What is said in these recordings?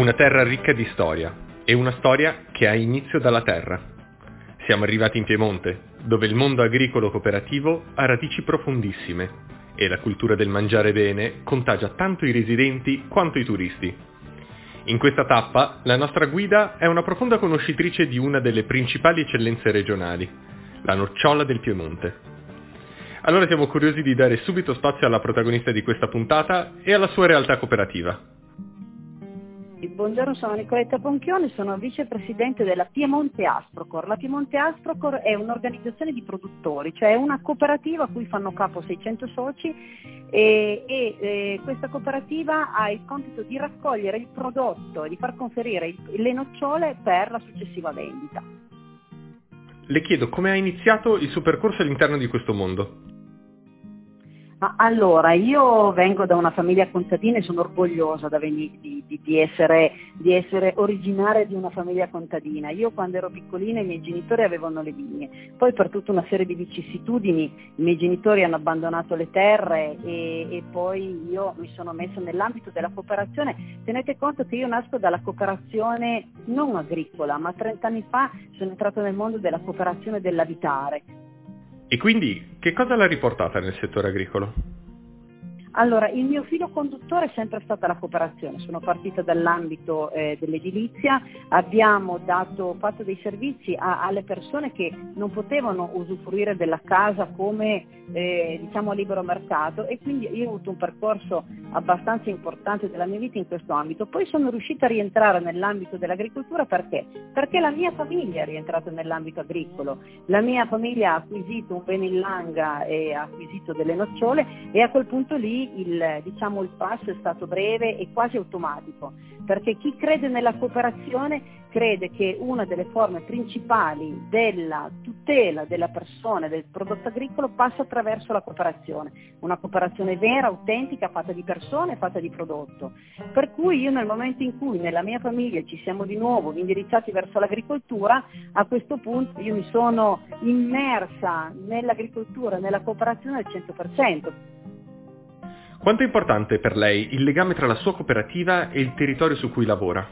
Una terra ricca di storia e una storia che ha inizio dalla terra. Siamo arrivati in Piemonte, dove il mondo agricolo cooperativo ha radici profondissime e la cultura del mangiare bene contagia tanto i residenti quanto i turisti. In questa tappa la nostra guida è una profonda conoscitrice di una delle principali eccellenze regionali, la nocciola del Piemonte. Allora siamo curiosi di dare subito spazio alla protagonista di questa puntata e alla sua realtà cooperativa. Buongiorno, sono Nicoletta Ponchione, sono vicepresidente della Piemonte Asprocor. La Piemonte Asprocor è un'organizzazione di produttori, cioè una cooperativa a cui fanno capo 600 soci e, e, e questa cooperativa ha il compito di raccogliere il prodotto e di far conferire il, le nocciole per la successiva vendita. Le chiedo come ha iniziato il suo percorso all'interno di questo mondo. Ma allora, io vengo da una famiglia contadina e sono orgogliosa di, di, di, essere, di, essere, originaria di una famiglia contadina. Io quando ero piccolina i miei genitori avevano le vigne, poi per tutta una serie di vicissitudini i miei genitori hanno abbandonato le terre e, e poi io mi sono messa nell'ambito della cooperazione. Tenete conto che io nasco dalla cooperazione non agricola, ma 30 anni fa sono entrata nel mondo della cooperazione dell'abitare e quindi che cosa l'ha riportata nel settore agricolo? Allora, il mio filo conduttore è sempre stata la cooperazione, sono partita dall'ambito eh, dell'edilizia, abbiamo dato, fatto dei servizi a, alle persone che non potevano usufruire della casa come eh, diciamo a libero mercato e quindi io ho avuto un percorso abbastanza importante della mia vita in questo ambito. Poi sono riuscita a rientrare nell'ambito dell'agricoltura perché? Perché la mia famiglia è rientrata nell'ambito agricolo, la mia famiglia ha acquisito un bene in langa e ha acquisito delle nocciole e a quel punto lì il, diciamo, il passo è stato breve e quasi automatico, perché chi crede nella cooperazione crede che una delle forme principali della tutela della persona e del prodotto agricolo passa attraverso la cooperazione, una cooperazione vera, autentica, fatta di persone fatta di prodotto. Per cui io nel momento in cui nella mia famiglia ci siamo di nuovo indirizzati verso l'agricoltura, a questo punto io mi sono immersa nell'agricoltura, nella cooperazione al 100%. Quanto è importante per lei il legame tra la sua cooperativa e il territorio su cui lavora?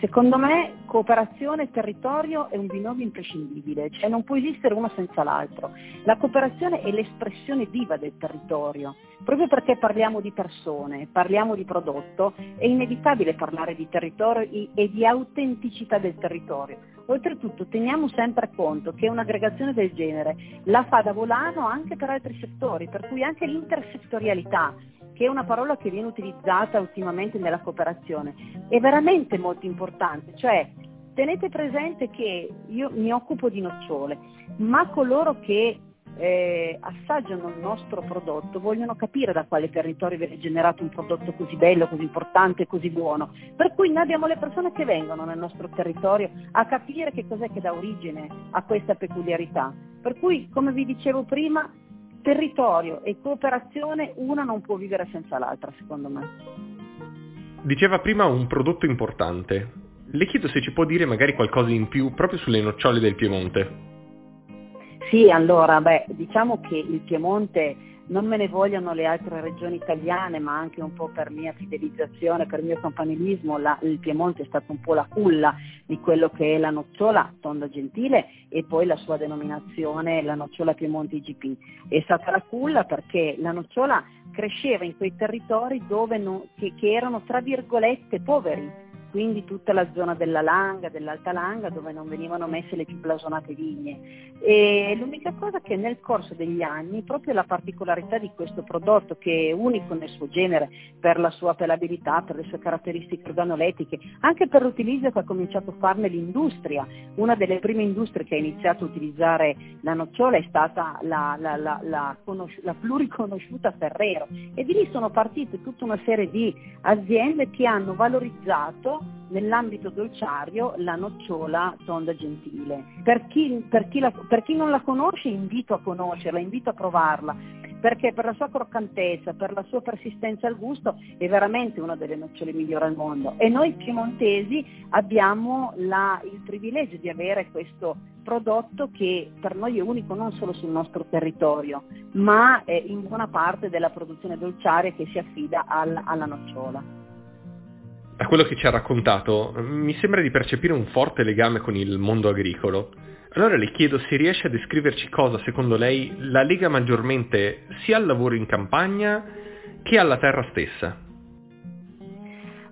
Secondo me cooperazione e territorio è un binomio imprescindibile, cioè non può esistere uno senza l'altro. La cooperazione è l'espressione viva del territorio. Proprio perché parliamo di persone, parliamo di prodotto, è inevitabile parlare di territorio e di autenticità del territorio. Oltretutto teniamo sempre conto che un'aggregazione del genere la fa da volano anche per altri settori, per cui anche l'intersettorialità che è una parola che viene utilizzata ultimamente nella cooperazione, è veramente molto importante, cioè tenete presente che io mi occupo di nocciole, ma coloro che eh, assaggiano il nostro prodotto vogliono capire da quale territorio viene generato un prodotto così bello, così importante, così buono. Per cui noi abbiamo le persone che vengono nel nostro territorio a capire che cos'è che dà origine a questa peculiarità. Per cui, come vi dicevo prima, territorio e cooperazione una non può vivere senza l'altra, secondo me. Diceva prima un prodotto importante. Le chiedo se ci può dire magari qualcosa in più proprio sulle nocciole del Piemonte. Sì, allora, beh, diciamo che il Piemonte non me ne vogliono le altre regioni italiane, ma anche un po' per mia fidelizzazione, per mio campanilismo, la, il Piemonte è stato un po' la culla di quello che è la nocciola tonda gentile e poi la sua denominazione, la nocciola Piemonte IGP. È stata la culla perché la nocciola cresceva in quei territori non, che, che erano tra virgolette poveri quindi tutta la zona della Langa, dell'Alta Langa, dove non venivano messe le più blasonate vigne. E l'unica cosa è che nel corso degli anni, proprio la particolarità di questo prodotto, che è unico nel suo genere, per la sua pelabilità, per le sue caratteristiche organolettiche, anche per l'utilizzo che ha cominciato a farne l'industria, una delle prime industrie che ha iniziato a utilizzare la nocciola è stata la, la, la, la, conosci- la pluriconosciuta Ferrero e di lì sono partite tutta una serie di aziende che hanno valorizzato nell'ambito dolciario la nocciola tonda gentile. Per chi, per, chi la, per chi, non la conosce invito a conoscerla, invito a provarla, perché per la sua croccantezza, per la sua persistenza al gusto è veramente una delle nocciole migliori al mondo. E noi piemontesi abbiamo la, il privilegio di avere questo prodotto che per noi è unico non solo sul nostro territorio, ma in buona parte della produzione dolciaria che si affida al, alla nocciola. Da quello che ci ha raccontato, mi sembra di percepire un forte legame con il mondo agricolo. Allora le chiedo se riesce a descriverci cosa, secondo lei, la lega maggiormente sia al lavoro in campagna che alla terra stessa.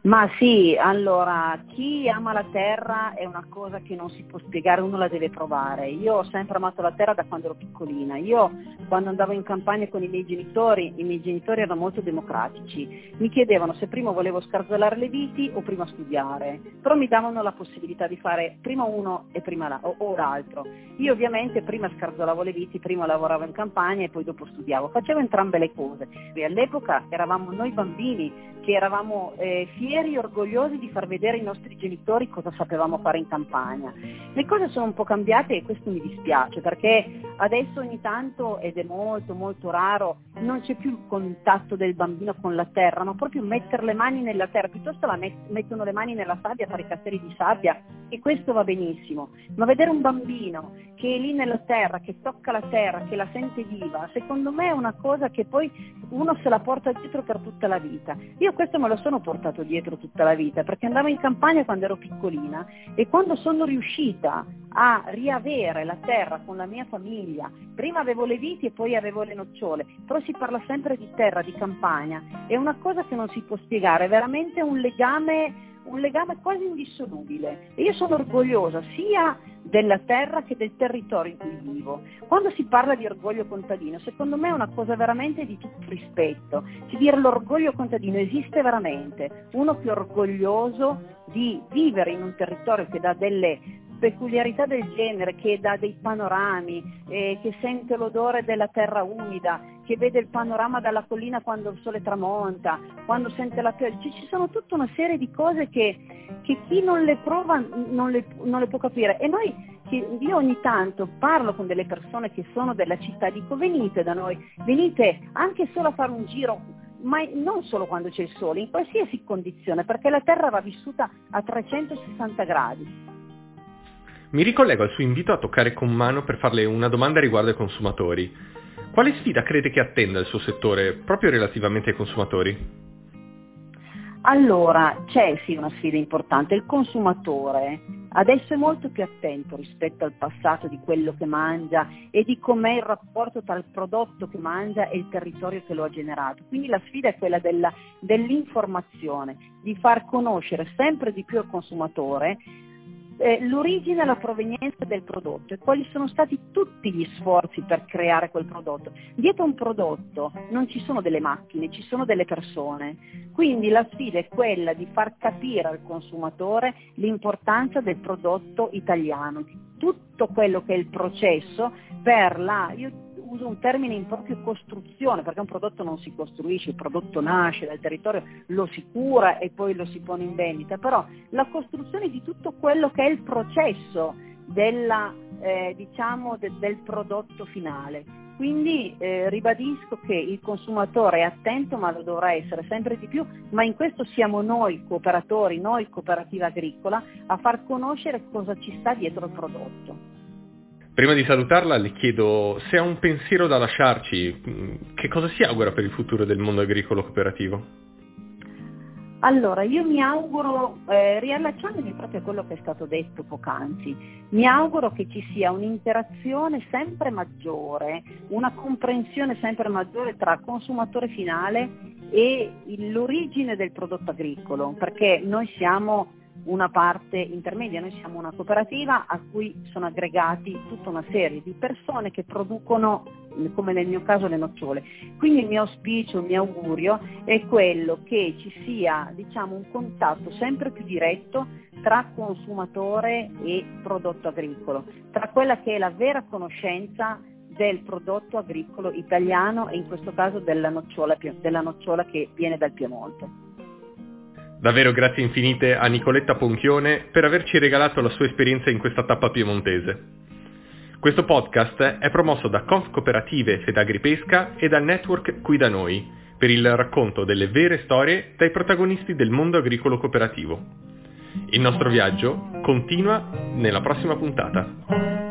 Ma sì, allora, chi ama la terra è una cosa che non si può spiegare, uno la deve provare. Io ho sempre amato la terra da quando ero piccolina. Io quando andavo in campagna con i miei genitori, i miei genitori erano molto democratici. Mi chiedevano se prima volevo scarzolare le viti o prima studiare, però mi davano la possibilità di fare prima uno e prima la, o, o l'altro. Io ovviamente prima scarzolavo le viti, prima lavoravo in campagna e poi dopo studiavo. Facevo entrambe le cose. E all'epoca eravamo noi bambini che eravamo eh, fieri e orgogliosi di far vedere ai nostri genitori cosa sapevamo fare in campagna. Le cose sono un po' cambiate e questo mi dispiace perché adesso ogni tanto, ed è molto molto raro, non c'è più il contatto del bambino con la terra, ma proprio mettere le mani nella terra, piuttosto met- mettono le mani nella sabbia fare i castelli di sabbia e questo va benissimo, ma vedere un bambino che è lì nella terra, che tocca la terra, che la sente viva, secondo me è una cosa che poi uno se la porta dietro per tutta la vita. Io questo me lo sono portato dietro tutta la vita perché andavo in campagna quando ero piccolina e quando sono riuscita a riavere la terra con la mia famiglia, prima avevo le viti e poi avevo le nocciole, però si parla sempre di terra, di campagna, è una cosa che non si può spiegare, è veramente un legame un legame quasi indissolubile e io sono orgogliosa sia della terra che del territorio in cui vivo. Quando si parla di orgoglio contadino, secondo me è una cosa veramente di tutto rispetto. Si dire l'orgoglio contadino esiste veramente, uno più orgoglioso di vivere in un territorio che dà delle peculiarità del genere, che dà dei panorami, eh, che sente l'odore della terra umida, che vede il panorama dalla collina quando il sole tramonta, quando sente la pioggia, ci sono tutta una serie di cose che, che chi non le prova non le, non le può capire. E noi io ogni tanto parlo con delle persone che sono della città, dico venite da noi, venite anche solo a fare un giro, ma non solo quando c'è il sole, in qualsiasi condizione, perché la Terra va vissuta a 360 gradi. Mi ricollego al suo invito a toccare con mano per farle una domanda riguardo ai consumatori. Quale sfida crede che attenda il suo settore proprio relativamente ai consumatori? Allora, c'è sì una sfida importante, il consumatore adesso è molto più attento rispetto al passato di quello che mangia e di com'è il rapporto tra il prodotto che mangia e il territorio che lo ha generato. Quindi la sfida è quella della, dell'informazione, di far conoscere sempre di più al consumatore eh, l'origine e la provenienza del prodotto e quali sono stati tutti gli sforzi per creare quel prodotto. Dietro un prodotto non ci sono delle macchine, ci sono delle persone. Quindi la sfida è quella di far capire al consumatore l'importanza del prodotto italiano, di tutto quello che è il processo per la... Io, uso un termine in proprio costruzione, perché un prodotto non si costruisce, il prodotto nasce dal territorio, lo si cura e poi lo si pone in vendita, però la costruzione di tutto quello che è il processo della, eh, diciamo, de, del prodotto finale. Quindi eh, ribadisco che il consumatore è attento, ma lo dovrà essere sempre di più, ma in questo siamo noi cooperatori, noi cooperativa agricola, a far conoscere cosa ci sta dietro il prodotto. Prima di salutarla le chiedo se ha un pensiero da lasciarci, che cosa si augura per il futuro del mondo agricolo cooperativo? Allora, io mi auguro, eh, riallacciandomi proprio a quello che è stato detto poc'anzi, mi auguro che ci sia un'interazione sempre maggiore, una comprensione sempre maggiore tra consumatore finale e l'origine del prodotto agricolo, perché noi siamo una parte intermedia, noi siamo una cooperativa a cui sono aggregati tutta una serie di persone che producono, come nel mio caso, le nocciole. Quindi il mio auspicio, il mio augurio è quello che ci sia diciamo, un contatto sempre più diretto tra consumatore e prodotto agricolo, tra quella che è la vera conoscenza del prodotto agricolo italiano e in questo caso della nocciola, della nocciola che viene dal Piemonte. Davvero grazie infinite a Nicoletta Ponchione per averci regalato la sua esperienza in questa tappa piemontese. Questo podcast è promosso da Conf Cooperative Fedagripesca e dal network Qui da Noi per il racconto delle vere storie dai protagonisti del mondo agricolo cooperativo. Il nostro viaggio continua nella prossima puntata.